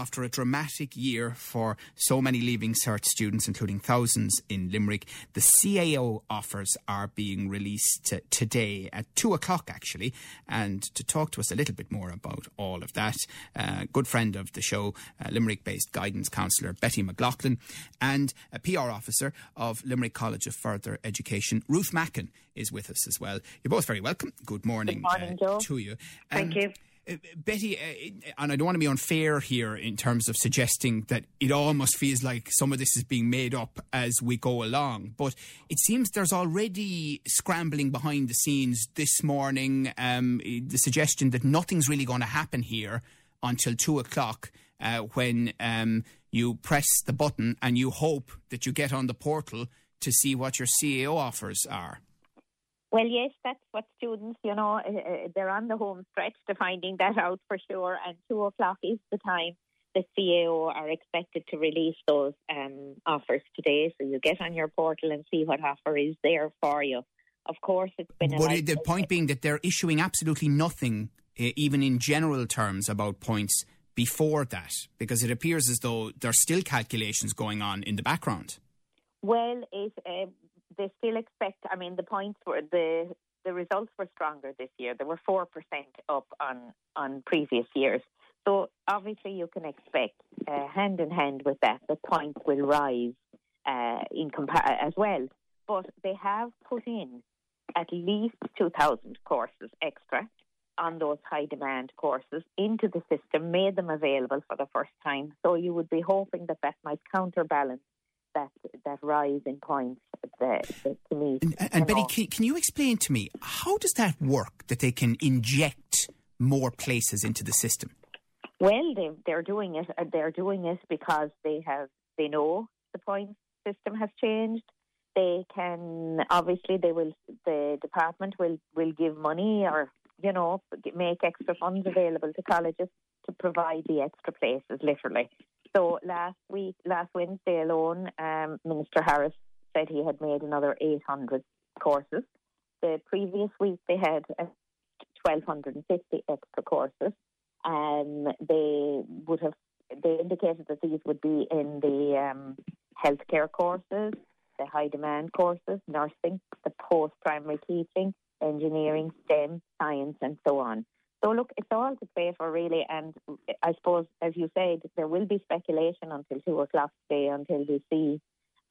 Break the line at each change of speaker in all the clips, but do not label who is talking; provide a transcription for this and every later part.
after a dramatic year for so many Leaving Cert students, including thousands in Limerick, the CAO offers are being released today at two o'clock, actually. And to talk to us a little bit more about all of that, uh, good friend of the show, uh, Limerick based guidance counsellor Betty McLaughlin, and a PR officer of Limerick College of Further Education, Ruth Mackin, is with us as well. You're both very welcome. Good morning,
Good morning uh,
to you.
Thank you.
Uh, Betty, uh, and I don't want to be unfair here in terms of suggesting that it almost feels like some of this is being made up as we go along, but it seems there's already scrambling behind the scenes this morning. Um, the suggestion that nothing's really going to happen here until two o'clock uh, when um, you press the button and you hope that you get on the portal to see what your CAO offers are.
Well, yes, that's what students, you know, uh, they're on the home stretch to finding that out for sure. And two o'clock is the time the CAO are expected to release those um, offers today. So you get on your portal and see what offer is there for you. Of course, it's been.
But the point being that they're issuing absolutely nothing, uh, even in general terms, about points before that, because it appears as though there's still calculations going on in the background.
Well, it, uh, they still expect. I mean, the points were the the results were stronger this year. They were four percent up on on previous years. So obviously, you can expect uh, hand in hand with that, the points will rise uh, in compa- as well. But they have put in at least two thousand courses extra on those high demand courses into the system, made them available for the first time. So you would be hoping that that might counterbalance that that rise in points the, the, to me.
And, and Betty, can, can, you explain to me how does that work? That they can inject more places into the system.
Well, they, they're doing it. Uh, they're doing it because they have they know the points system has changed. They can obviously they will the department will will give money or you know make extra funds available to colleges to provide the extra places literally so last week, last Wednesday alone, um, Minister Harris said he had made another 800 courses. The previous week they had 1,250 extra courses. Um, they would have they indicated that these would be in the um, healthcare courses, the high demand courses, nursing, the post primary teaching, engineering, STEM, science, and so on. So look, it's all to play for really, and I suppose, as you said, there will be speculation until two o'clock today until we see.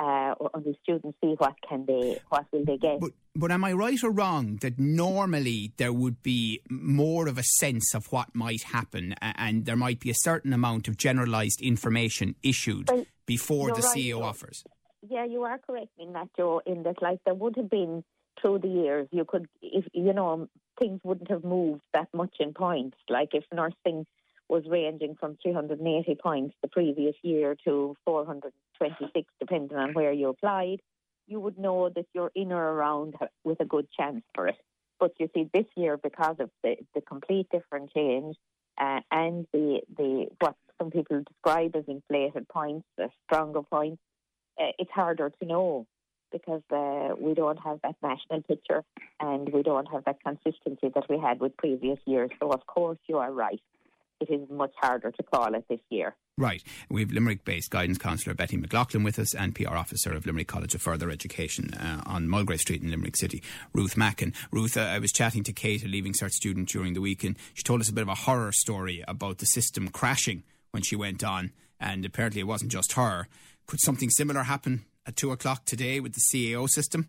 Uh, or the students see what can they, what will they get.
But, but am I right or wrong that normally there would be more of a sense of what might happen, and there might be a certain amount of generalised information issued well, before the right, CAO offers?
Yeah, you are correct in that, Joe. In that, like there would have been through the years, you could, if you know, things wouldn't have moved that much in points. Like if nursing was ranging from 380 points the previous year to 426, depending on where you applied, you would know that you're in or around with a good chance for it. But you see, this year, because of the, the complete different change uh, and the, the what some people describe as inflated points, the stronger points, uh, it's harder to know because uh, we don't have that national picture and we don't have that consistency that we had with previous years. So, of course, you are right. It is much harder to call it this year.
Right. We have Limerick based guidance counsellor Betty McLaughlin with us and PR officer of Limerick College of Further Education uh, on Mulgrave Street in Limerick City, Ruth Mackin. Ruth, uh, I was chatting to Kate, a Leaving Cert student during the week, and she told us a bit of a horror story about the system crashing when she went on. And apparently it wasn't just her. Could something similar happen at two o'clock today with the CAO system?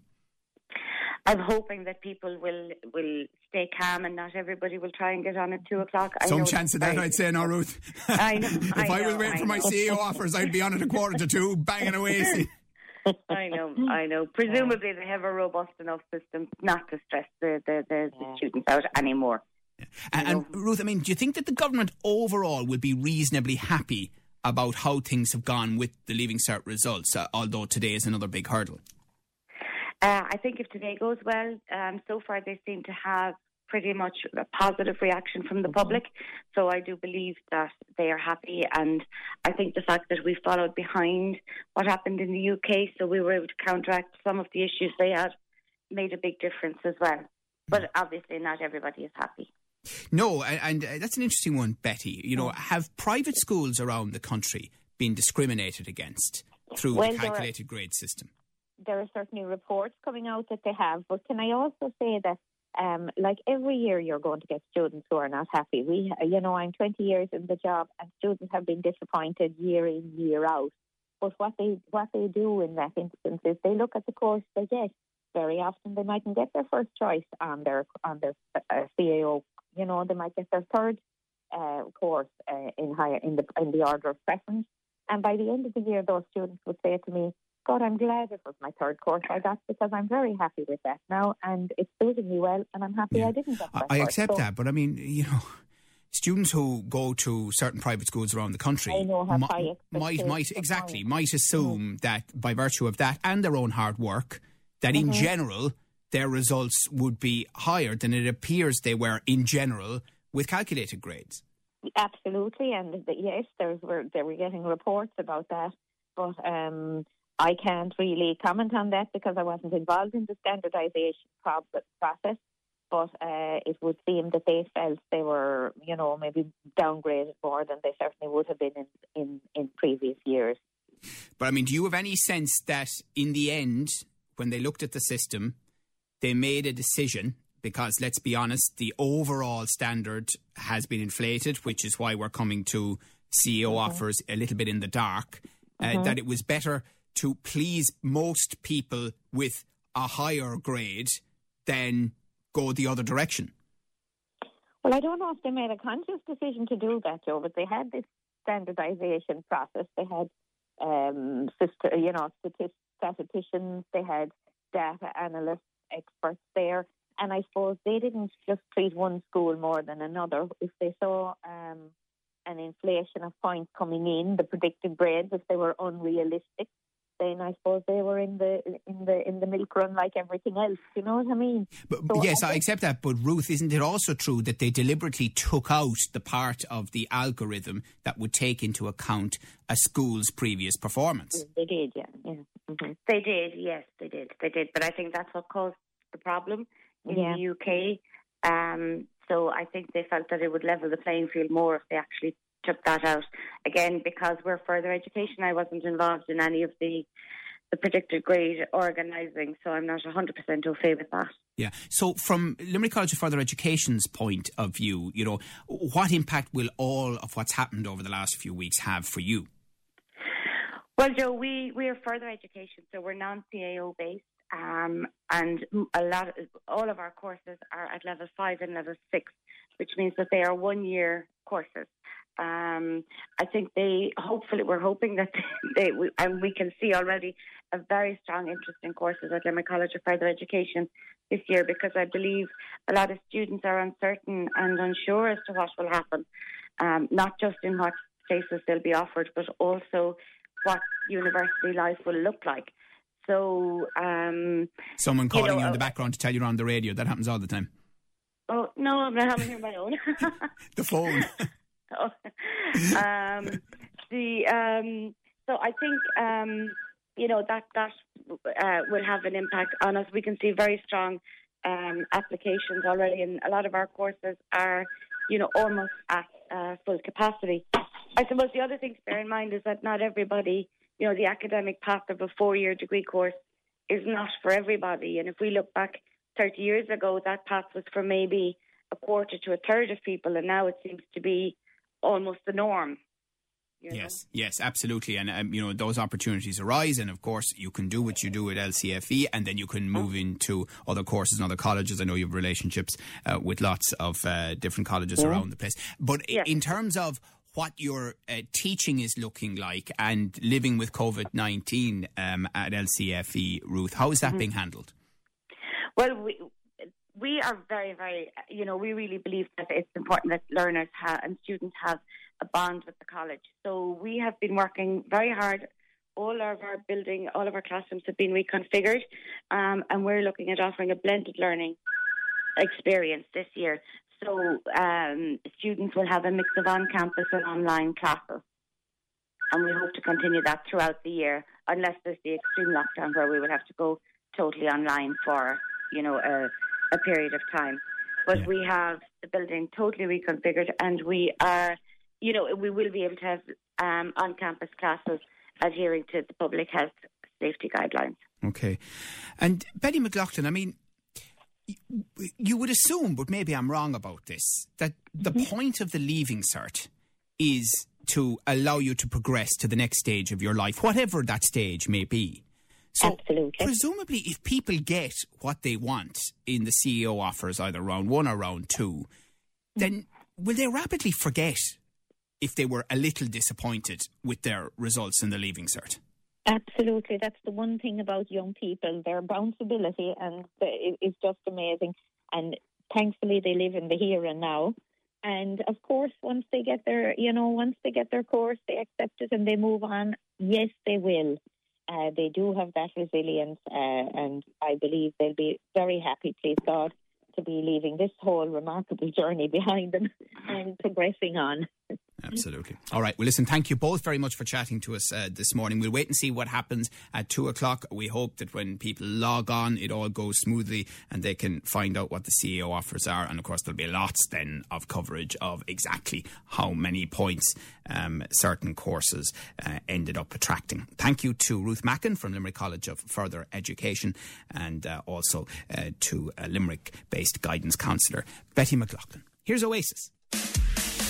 I'm hoping that people will will stay calm and not everybody will try and get on at two o'clock.
Some chance of that, I'd say, no, Ruth.
I know.
if I,
I
was waiting
I
for my CAO offers, I'd be on at a quarter to two, banging away.
I know, I know. Presumably, they have a robust enough system not to stress the, the, the, the students out anymore.
Yeah. And, and Ruth, I mean, do you think that the government overall will be reasonably happy about how things have gone with the Leaving Cert results, uh, although today is another big hurdle?
Uh, I think if today goes well, um, so far they seem to have pretty much a positive reaction from the public. So I do believe that they are happy. And I think the fact that we followed behind what happened in the UK, so we were able to counteract some of the issues they had, made a big difference as well. But obviously, not everybody is happy.
No, and, and uh, that's an interesting one, Betty. You
Mm.
know, have private schools around the country been discriminated against through
Well,
the
there are-
calculated grade system?
there are certainly reports coming out that they have, but can I also say that, um, like every year, you're going to get students who are not happy. We, you know, I'm 20 years in the job, and students have been disappointed year in, year out. But what they what they do in that instance is they look at the course they get. Very often, they mightn't get their first choice on their on their uh, CAO. You know, they might get their third uh, course uh, in higher in the in the order of preference. And by the end of the year, those students would say to me, God, I'm glad it was my third course I got because I'm very happy with that now and it's suiting me well and I'm happy
Yeah.
I didn't get
I, I accept
So
that, but I mean, you know, students who go to certain private schools around the country
I know have
mi-
high
might, might exactly might assume that by virtue of that and their own hard work, that in
Mm-hmm.
general their results would be higher than it appears they were in general with calculated grades.
Absolutely, and yes, there's were they were getting reports about that, but um, I can't really comment on that because I wasn't involved in the standardisation process. But uh, it would seem that they felt they were, you know, maybe downgraded more than they certainly would have been in, in, in previous years.
But I mean, do you have any sense that in the end, when they looked at the system, they made a decision? Because let's be honest, the overall standard has been inflated, which is why we're coming to CAO offers a little bit in the dark. Uh, That it was better to please most people with a higher grade than go the other direction.
Well, I don't know if they made a conscious decision to do that, Joe, but they had this standardisation process. They had, um, sister, you know, statisticians. They had data analysts, experts there, and I suppose they didn't just treat one school more than another. If they saw um, an inflation of points coming in, the predicted grades, if they were unrealistic, then I suppose they were in the in the in the milk run like everything else. You know what I mean?
But,
So
yes,
I
I accept that. But Ruth, isn't it also true that they deliberately took out the part of the algorithm that would take into account a school's previous performance?
They did, yeah, yeah. hmm
They did, yes, they did, they did. But I think that's what caused the problem in
Yeah.
the UK. Um, so I think they felt that it would level the playing field more if they actually took that out. Again, because we're further education, I wasn't involved in any of the the predicted grade organising, so I'm not 100% au fait with that.
Yeah. So, from Limerick College of Further Education's point of view, you know, what impact will all of what's happened over the last few weeks have for you?
Well, Joe, we, we are further education, so we're non-CAO based, um, and a lot, all of our courses are at level five and level six, which means that they are one-year courses. Um, I think they, hopefully, we're hoping that they, we, and we can see already a very strong interest in courses at Limerick College of Further Education this year, because I believe a lot of students are uncertain and unsure as to what will happen, um, not just in what places they'll be offered, but also what university life will look like. So, um,
Someone calling you,
know,
in the
uh,
background to tell you on the radio. That happens all the time.
oh no, I'm not having my own.
The phone.
Oh. um, the um, so I think um, you know that that uh, will have an impact on us. We can see very strong um, applications already, and a lot of our courses are you know almost at uh, full capacity. I suppose the other thing to bear in mind is that not everybody, you know, the academic path of a four-year degree course is not for everybody. And if we look back 30 years ago, that path was for maybe a quarter to a third of people, and now it seems to be almost the norm. you know?
Yes, yes, absolutely. And, um, you know, those opportunities arise. And of course, you can do what you do at LCFE and then you can move into other courses and other colleges. I know you have relationships uh, with lots of uh, different colleges around the place. But in terms of what your uh, teaching is looking like and living with COVID 19 um, at LCFE, Ruth, how is that being handled?
Well, we we are very, very, you know, we really believe that it's important that learners have and students have a bond with the college. So we have been working very hard. All of our building, all of our classrooms have been reconfigured, um, and we're looking at offering a blended learning experience this year. So um, students will have a mix of on-campus and online classes, and we hope to continue that throughout the year, unless there's the extreme lockdown where we will have to go totally online for, you know, a, a period of time. But
Yeah.
we have the building totally reconfigured, and we are, you know, we will be able to have um, on-campus classes adhering to the public health safety guidelines.
Okay. And Betty McLaughlin, I mean, you would assume, but maybe I'm wrong about this, that the point of the leaving cert is to allow you to progress to the next stage of your life, whatever that stage may be. So,
Absolutely.
presumably, if people get what they want in the CAO offers, either round one or round two, then will they rapidly forget if they were a little disappointed with their results in the leaving cert?
Absolutely, that's the one thing about young people. Their bounceability and the, it- is just amazing. And thankfully, they live in the here and now. And of course, once they get their, you know, once they get their course, they accept it and they move on. Yes, they will. Uh, they do have that resilience, uh, and I believe they'll be very happy, please God, to be leaving this whole remarkable journey behind them and progressing on.
Absolutely. All right. Well, listen, thank you both very much for chatting to us uh, this morning. We'll wait and see what happens at two o'clock. We hope that when people log on, it all goes smoothly and they can find out what the CAO offers are. And of course, there'll be lots then of coverage of exactly how many points um, certain courses uh, ended up attracting. Thank you to Ruth Mackin from Limerick College of Further Education and uh, also uh, to Limerick based guidance counsellor, Betty McLaughlin. Here's Oasis.